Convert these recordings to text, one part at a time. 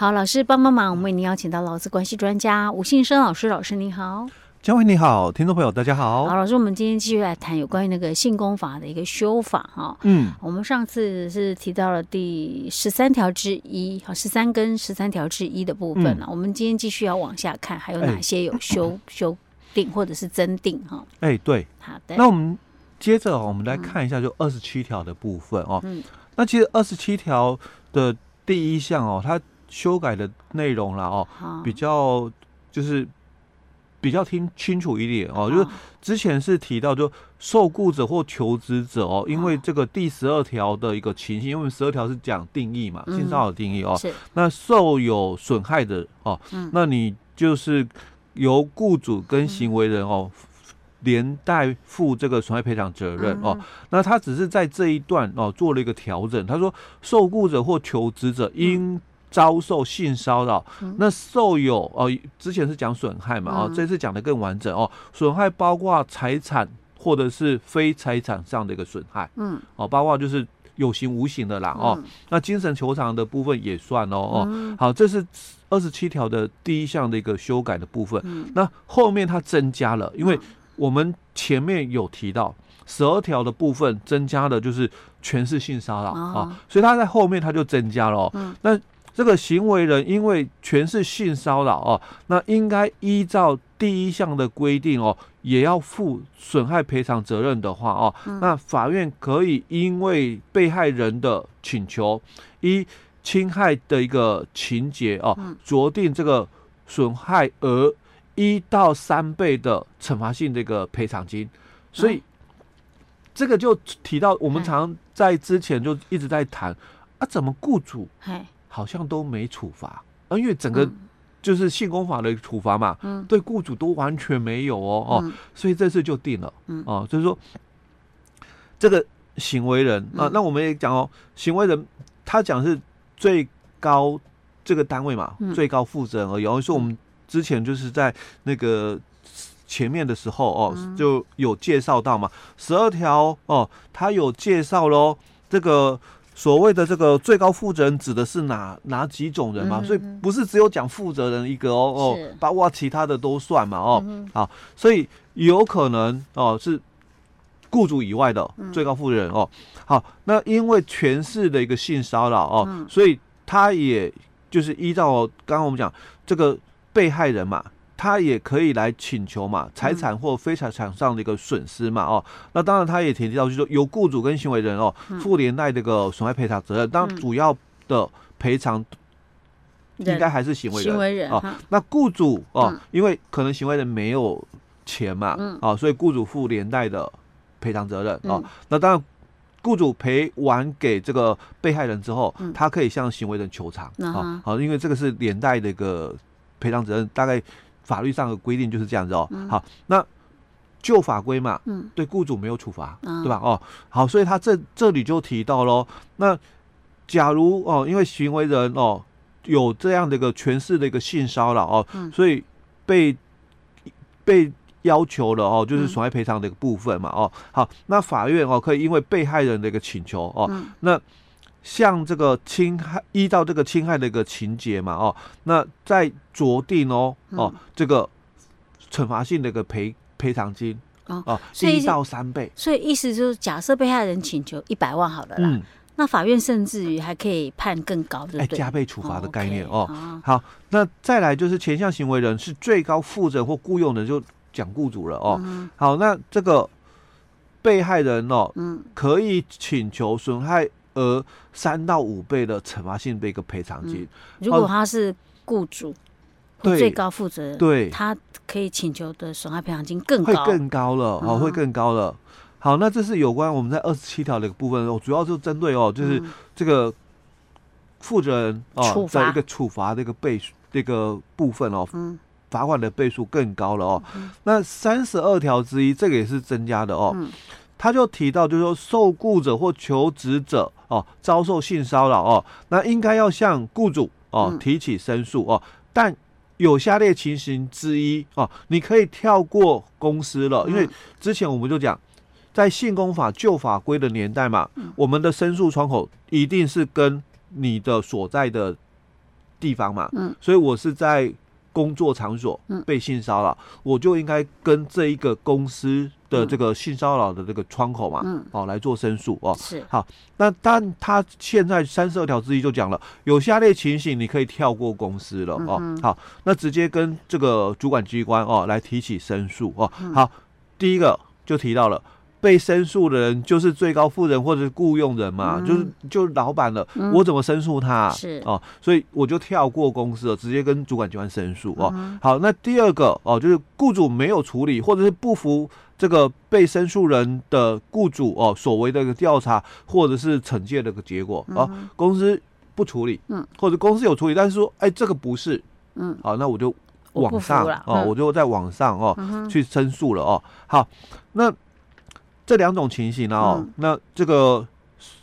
好，老师帮帮忙，我们为您邀请到劳资关系专家吴信生老师，老师你好。嘉惠你好，听众朋友大家好。好，老师，我们今天继续来谈有关于那个性功法的一个修法哈。嗯，我们上次是提到了第十三条之一，好，十三跟十三条之一的部分了。嗯、我们今天继续要往下看，还有哪些有修、欸、修订或者是增订哈？哎、欸，对，好的。那我们接着我们来看一下，就二十七条的部分哦。嗯。那其实二十七条的第一项哦，它修改的内容了哦，好。比较就是。比较听清楚一点哦，就是之前是提到就受雇者或求职者哦，因为这个第十二条的一个情形，因为十二条是讲定义嘛，性骚扰的定义哦，是。那受有损害的哦，那你就是由雇主跟行为人哦连带负这个损害赔偿责任哦，那他只是在这一段哦做了一个调整，他说受雇者或求职者应。遭受性骚扰，那受有哦，之前是讲损害嘛，哦，这次讲的更完整哦，损害包括财产或者是非财产上的一个损害，嗯，哦，包括就是有形无形的啦，哦，那精神球场的部分也算哦，哦，好，这是二十七条的第一项的一个修改的部分，那后面它增加了，因为我们前面有提到十二条的部分增加的就是全是性骚扰啊，所以它在后面它就增加了，哦，那。这个行为人因为全是性骚扰哦，那应该依照第一项的规定哦，也要负损害赔偿责任的话哦，那法院可以因为被害人的请求，一侵害的一个情节哦，酌定这个损害额一到三倍的惩罚性的一个赔偿金。所以这个就提到我们常在之前就一直在谈啊，怎么雇主？好像都没处罚啊，因为整个就是性工法的处罚嘛，嗯、对雇主都完全没有哦哦，所以这次就定了，嗯、哦，就是说这个行为人啊，那我们也讲哦，行为人他讲是最高这个单位嘛，嗯、最高负责人而已。所以说我们之前就是在那个前面的时候哦，就有介绍到嘛，十二条哦，他有介绍喽，这个。所谓的这个最高负责人指的是哪哪几种人嘛？嗯、所以不是只有讲负责人一个哦哦，包括其他的都算嘛哦。嗯、好，所以有可能哦是雇主以外的最高负责人哦。好，那因为全市的一个性骚扰哦，嗯、所以他也就是依照刚刚我们讲这个被害人嘛。他也可以来请求嘛，财产或非财产上的一个损失嘛，哦，那当然他也提到，就是说由雇主跟行为人哦负连带这个损害赔偿责任，当然主要的赔偿应该还是行为人，行为人哦。那雇主哦，因为可能行为人没有钱嘛，哦，所以雇主负连带的赔偿责任哦。那当然，雇主赔完给这个被害人之后，他可以向行为人求偿啊，好，因为这个是连带的一个赔偿责任，大概。法律上的规定就是这样子哦。嗯、好，那旧法规嘛，嗯，对雇主没有处罚，嗯、对吧？哦，好，所以他这这里就提到喽。那假如哦，因为行为人哦有这样的一个权势的一个性骚扰哦，嗯、所以被被要求了哦，就是损害赔偿的一个部分嘛。哦，好，那法院哦可以因为被害人的一个请求哦，嗯、那。像这个侵害，依照这个侵害的一个情节嘛，哦，那再酌定哦，哦，这个惩罚性的一个赔赔偿金哦，一到三倍。所以意思就是，假设被害人请求一百万好了啦，嗯、那法院甚至于还可以判更高的，哎，加倍处罚的概念哦。好，那再来就是前项行为人是最高负责或雇佣人，就讲雇主了哦。嗯、好，那这个被害人哦，嗯，可以请求损害。额三到五倍的惩罚性的一个赔偿金，如果他是雇主，对。最高负责人，对，他可以请求的损害赔偿金更高，会更高了，哦，会更高了。好，那这是有关我们在二十七条的一个部分哦，主要就针对哦，就是这个负责人哦在一个处罚的一个倍数这个部分哦，罚款的倍数更高了哦。那三十二条之一，这个也是增加的哦。他就提到，就是说，受雇者或求职者哦，遭受性骚扰哦，那应该要向雇主哦提起申诉哦。但有下列情形之一哦，你可以跳过公司了，因为之前我们就讲，在性工法旧法规的年代嘛，我们的申诉窗口一定是跟你的所在的地方嘛，嗯，所以我是在工作场所被性骚扰，我就应该跟这一个公司的这个性骚扰的这个窗口嘛，嗯，哦来做申诉哦，是。好，那但他现在三十二条之一就讲了，有下列情形你可以跳过公司了哦，好，那直接跟这个主管机关哦来提起申诉哦，好，第一个就提到了。被申诉的人就是最高负责或者是雇佣人嘛，嗯、就是就是老板了，嗯、我怎么申诉他、啊？是哦，所以我就跳过公司了，直接跟主管机关申诉哦。嗯、好，那第二个哦，就是雇主没有处理，或者是不服这个被申诉人的雇主哦所谓的一个调查或者是惩戒的一个结果哦，公司不处理，嗯，或者公司有处理，但是说哎这个不是，嗯，好，那我就网上我哦，我就在网上哦、嗯、去申诉了哦。好，那。这两种情形呢，哦，嗯、那这个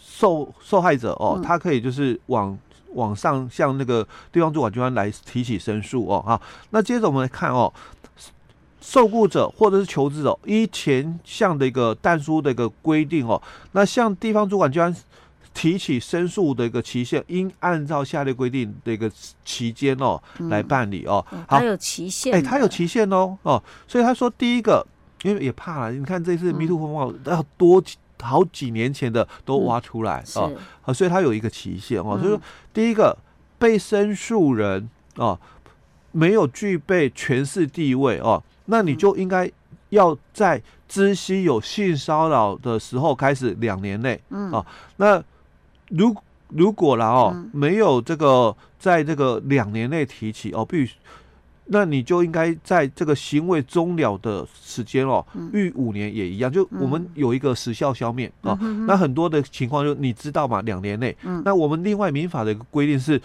受受害者哦，嗯、他可以就是往往上向那个地方主管机关来提起申诉哦，好，那接着我们来看哦，受雇者或者是求职者依前项的一个但书的一个规定哦，那向地方主管机关提起申诉的一个期限，应按照下列规定的一个期间哦来办理哦，好，它有期限，哎，它有期限哦，哦，所以他说第一个。因为也怕了，你看这次 MeToo 风暴，要多好几年前的都挖出来啊，啊，所以它有一个期限哦。所以说，第一个被申诉人哦，没有具备权势地位哦，那你就应该要在知悉有性骚扰的时候开始两年内啊，那如如果了哦，没有这个在这个两年内提起哦，必须。那你就应该在这个行为终了的时间哦，逾五年也一样，就我们有一个时效消灭啊。那很多的情况就你知道嘛，两年内。那我们另外民法的一个规定是，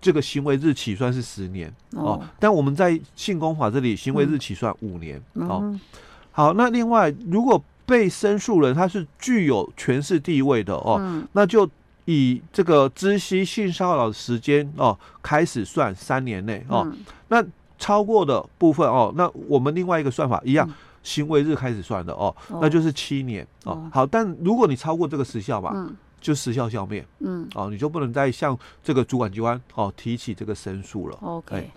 这个行为日起算是十年哦。但我们在性功法这里，行为日起算五年哦。好，那另外如果被申诉人他是具有权势地位的哦，那就以这个知悉性骚扰的时间哦开始算三年内哦。那超过的部分哦，那我们另外一个算法一样，嗯、行为日开始算的哦，哦那就是七年哦。哦好，但如果你超过这个时效嘛，嗯、就时效消灭，嗯，哦，你就不能再向这个主管机关哦提起这个申诉了。OK，哎，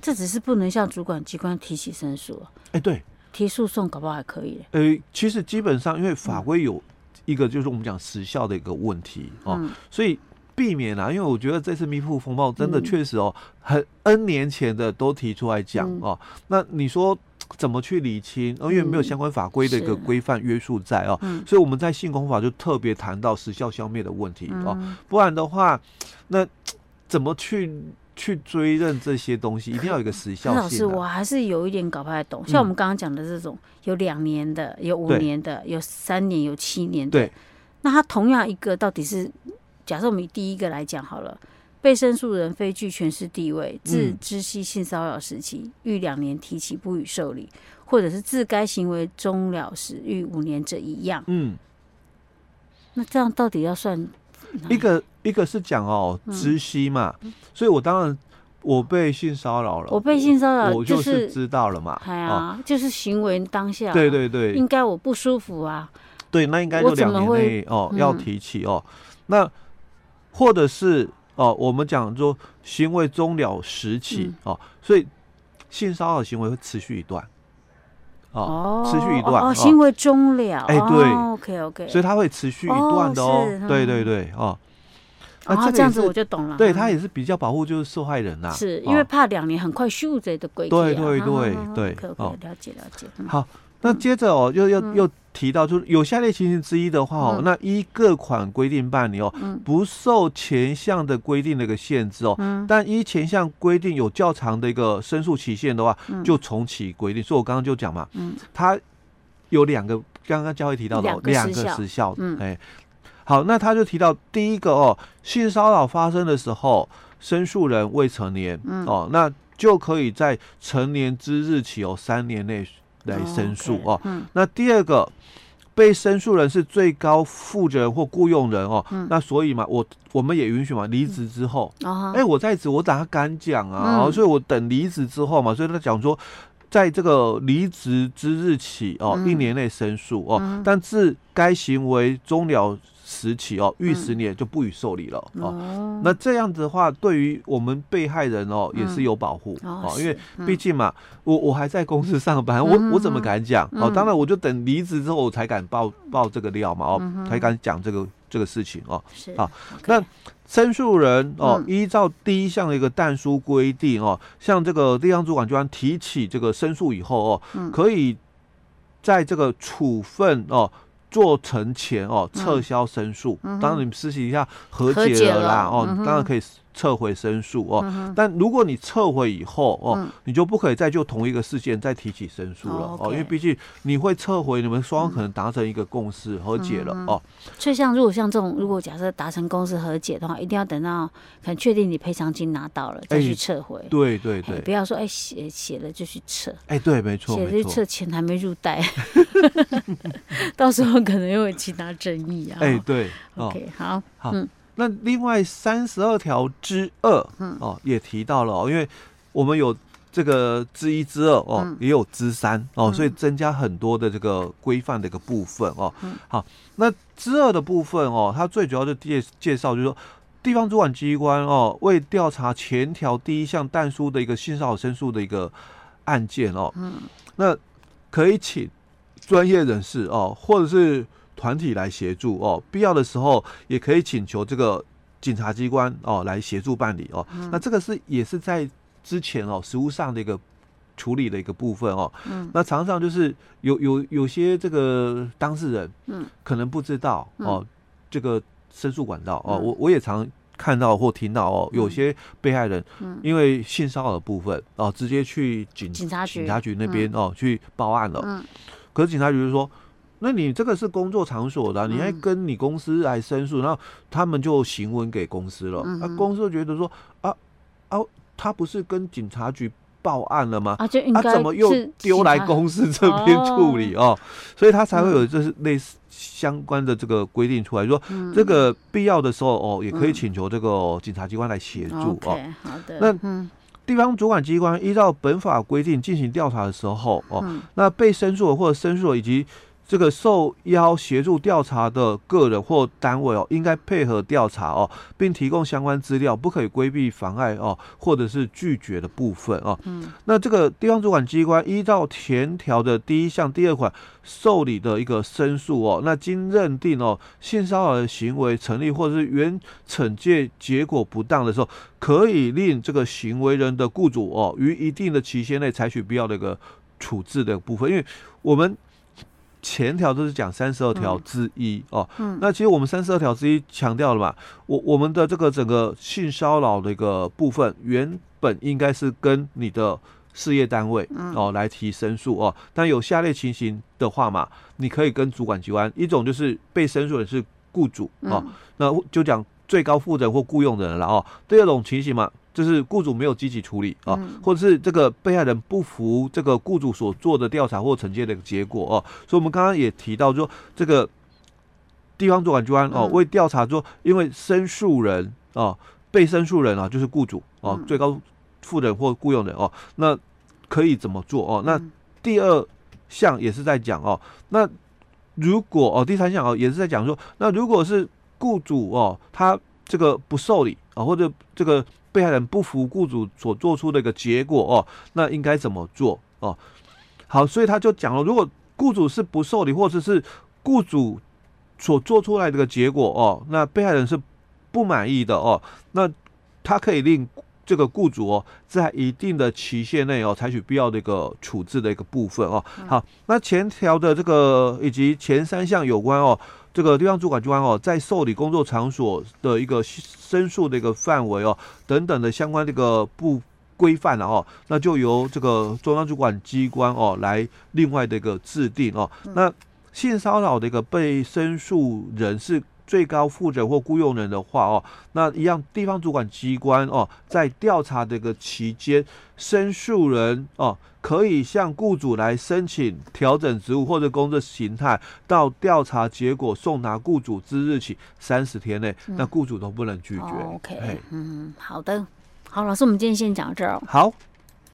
这只是不能向主管机关提起申诉。哎，对，提诉讼搞不好还可以。呃，其实基本上因为法规有一个就是我们讲时效的一个问题哦，嗯、所以。避免啦，因为我觉得这次 MeToo 风暴真的确实哦，很 N 年前的都提出来讲哦。那你说怎么去理清？因为没有相关法规的一个规范约束在哦，所以我们在性工法就特别谈到时效消灭的问题哦。不然的话，那怎么去去追认这些东西？一定要有一个时效性。老师，我还是有一点搞不太懂。像我们刚刚讲的这种，有两年的，有五年的，有三年，有七年的。对。那它同样一个到底是？假设我们以第一个来讲好了，被申诉人非具权势地位，自知悉性骚扰时期，逾两年提起不予受理，或者是自该行为终了时逾五年者一样。嗯，那这样到底要算一个一个是讲哦知悉嘛，嗯、所以我当然我被性骚扰了，我被性骚扰，我就是知道了嘛，哎呀、就是行为当下，对对对，应该我不舒服啊，对，那应该就两年内哦要提起哦，那。或者是哦，我们讲说行为终了时起哦，所以性骚扰行为会持续一段哦，持续一段哦，行为终了哎，对，OK OK，所以它会持续一段的哦，对对对哦，啊，这样子我就懂了，对他也是比较保护就是受害人呐，是因为怕两年很快修这的规矩，对对对对，OK 了解了解，好。那接着哦，又又又提到，就是有下列情形之一的话哦，那依各款规定办理哦，不受前项的规定的一个限制哦，但依前项规定有较长的一个申诉期限的话，就重启规定。所以我刚刚就讲嘛，嗯。它有两个，刚刚教会提到的两个时效，哎，好，那他就提到第一个哦，性骚扰发生的时候，申诉人未成年嗯。哦，那就可以在成年之日起哦三年内。来申诉哦，那第二个被申诉人是最高负责人或雇佣人哦，那所以嘛，我我们也允许嘛，离职之后，哎，我在职，我咋敢讲啊，所以我等离职之后嘛，所以他讲说，在这个离职之日起哦，一年内申诉哦，但自该行为终了时期哦，逾十年就不予受理了哦。那这样子的话，对于我们被害人哦也是有保护哦，因为毕竟嘛，我我还在公司上班，我我怎么敢讲？哦？当然，我就等离职之后我才敢报报这个料嘛哦，才敢讲这个这个事情哦。好，那申诉人哦，依照第一项的一个但书规定哦，向这个地方主管机关提起这个申诉以后哦，可以在这个处分哦。做成前哦，撤销申诉。当然你们私底下和解了啦，哦，当然可以。撤回申诉哦，嗯、但如果你撤回以后哦，嗯、你就不可以再就同一个事件再提起申诉了哦，哦，因为毕竟你会撤回，你们双方可能达成一个共识和解了哦。所以像如果像这种，如果假设达成共识和解的话，一定要等到可能确定你赔偿金拿到了再去撤回。欸、对对对，不要说哎写写了就去撤。哎、欸，对，没错，写了就撤，钱还没入袋，到时候可能又有其他争议啊。哎、欸，对，OK，好，好，嗯。那另外三十二条之二哦，也提到了哦，因为我们有这个之一之二哦，也有之三哦，所以增加很多的这个规范的一个部分哦。好，那之二的部分哦，它最主要的介介绍就是说，地方主管机关哦，为调查前条第一项但书的一个性骚扰申诉的一个案件哦，那可以请专业人士哦，或者是。团体来协助哦，必要的时候也可以请求这个警察机关哦来协助办理哦。嗯、那这个是也是在之前哦实务上的一个处理的一个部分哦。嗯。那常常就是有有有些这个当事人嗯可能不知道哦、嗯、这个申诉管道哦，我我也常看到或听到哦，有些被害人因为性骚扰的部分哦直接去警警察局警察局那边哦去报案了。嗯。可是警察局就说。那你这个是工作场所的，你还跟你公司来申诉，然后他们就行文给公司了。啊，公司就觉得说啊啊，他不是跟警察局报案了吗？啊，就应该怎么又丢来公司这边处理哦？所以他才会有这是类似相关的这个规定出来，说这个必要的时候哦，也可以请求这个警察机关来协助哦。好的。那地方主管机关依照本法规定进行调查的时候哦，那被申诉或者申诉以及这个受邀协助调查的个人或单位哦，应该配合调查哦，并提供相关资料，不可以规避、妨碍哦，或者是拒绝的部分哦。嗯，那这个地方主管机关依照前条的第一项第二款受理的一个申诉哦，那经认定哦性骚扰的行为成立，或者是原惩戒结果不当的时候，可以令这个行为人的雇主哦，于一定的期限内采取必要的一个处置的部分，因为我们。前条都是讲三十二条之一哦，嗯，那其实我们三十二条之一强调了嘛，我我们的这个整个性骚扰的一个部分，原本应该是跟你的事业单位哦来提申诉哦，但有下列情形的话嘛，你可以跟主管机关，一种就是被申诉人是雇主哦，那就讲最高负责人或雇佣人了哦，第二种情形嘛。就是雇主没有积极处理啊，或者是这个被害人不服这个雇主所做的调查或惩戒的结果哦，所以我们刚刚也提到说，这个地方主管机关哦为调查说，因为申诉人哦被申诉人啊就是雇主哦最高负责人或雇佣人哦，那可以怎么做哦？那第二项也是在讲哦，那如果哦第三项哦也是在讲说，那如果是雇主哦他这个不受理啊或者这个。被害人不服雇主所做出的一个结果哦，那应该怎么做哦？好，所以他就讲了，如果雇主是不受理，或者是雇主所做出来的个结果哦，那被害人是不满意的哦，那他可以令这个雇主哦，在一定的期限内哦，采取必要的一个处置的一个部分哦。好，那前条的这个以及前三项有关哦。这个地方主管机关哦，在受理工作场所的一个申诉的一个范围哦，等等的相关这个不规范了哦，那就由这个中央主管机关哦来另外的一个制定哦。那性骚扰的一个被申诉人是最高负责或雇佣人的话哦，那一样地方主管机关哦，在调查这个期间，申诉人哦。可以向雇主来申请调整职务或者工作形态，到调查结果送达雇主之日起三十天内，那雇主都不能拒绝。OK，嗯，好的，好，老师，我们今天先讲到这儿。好。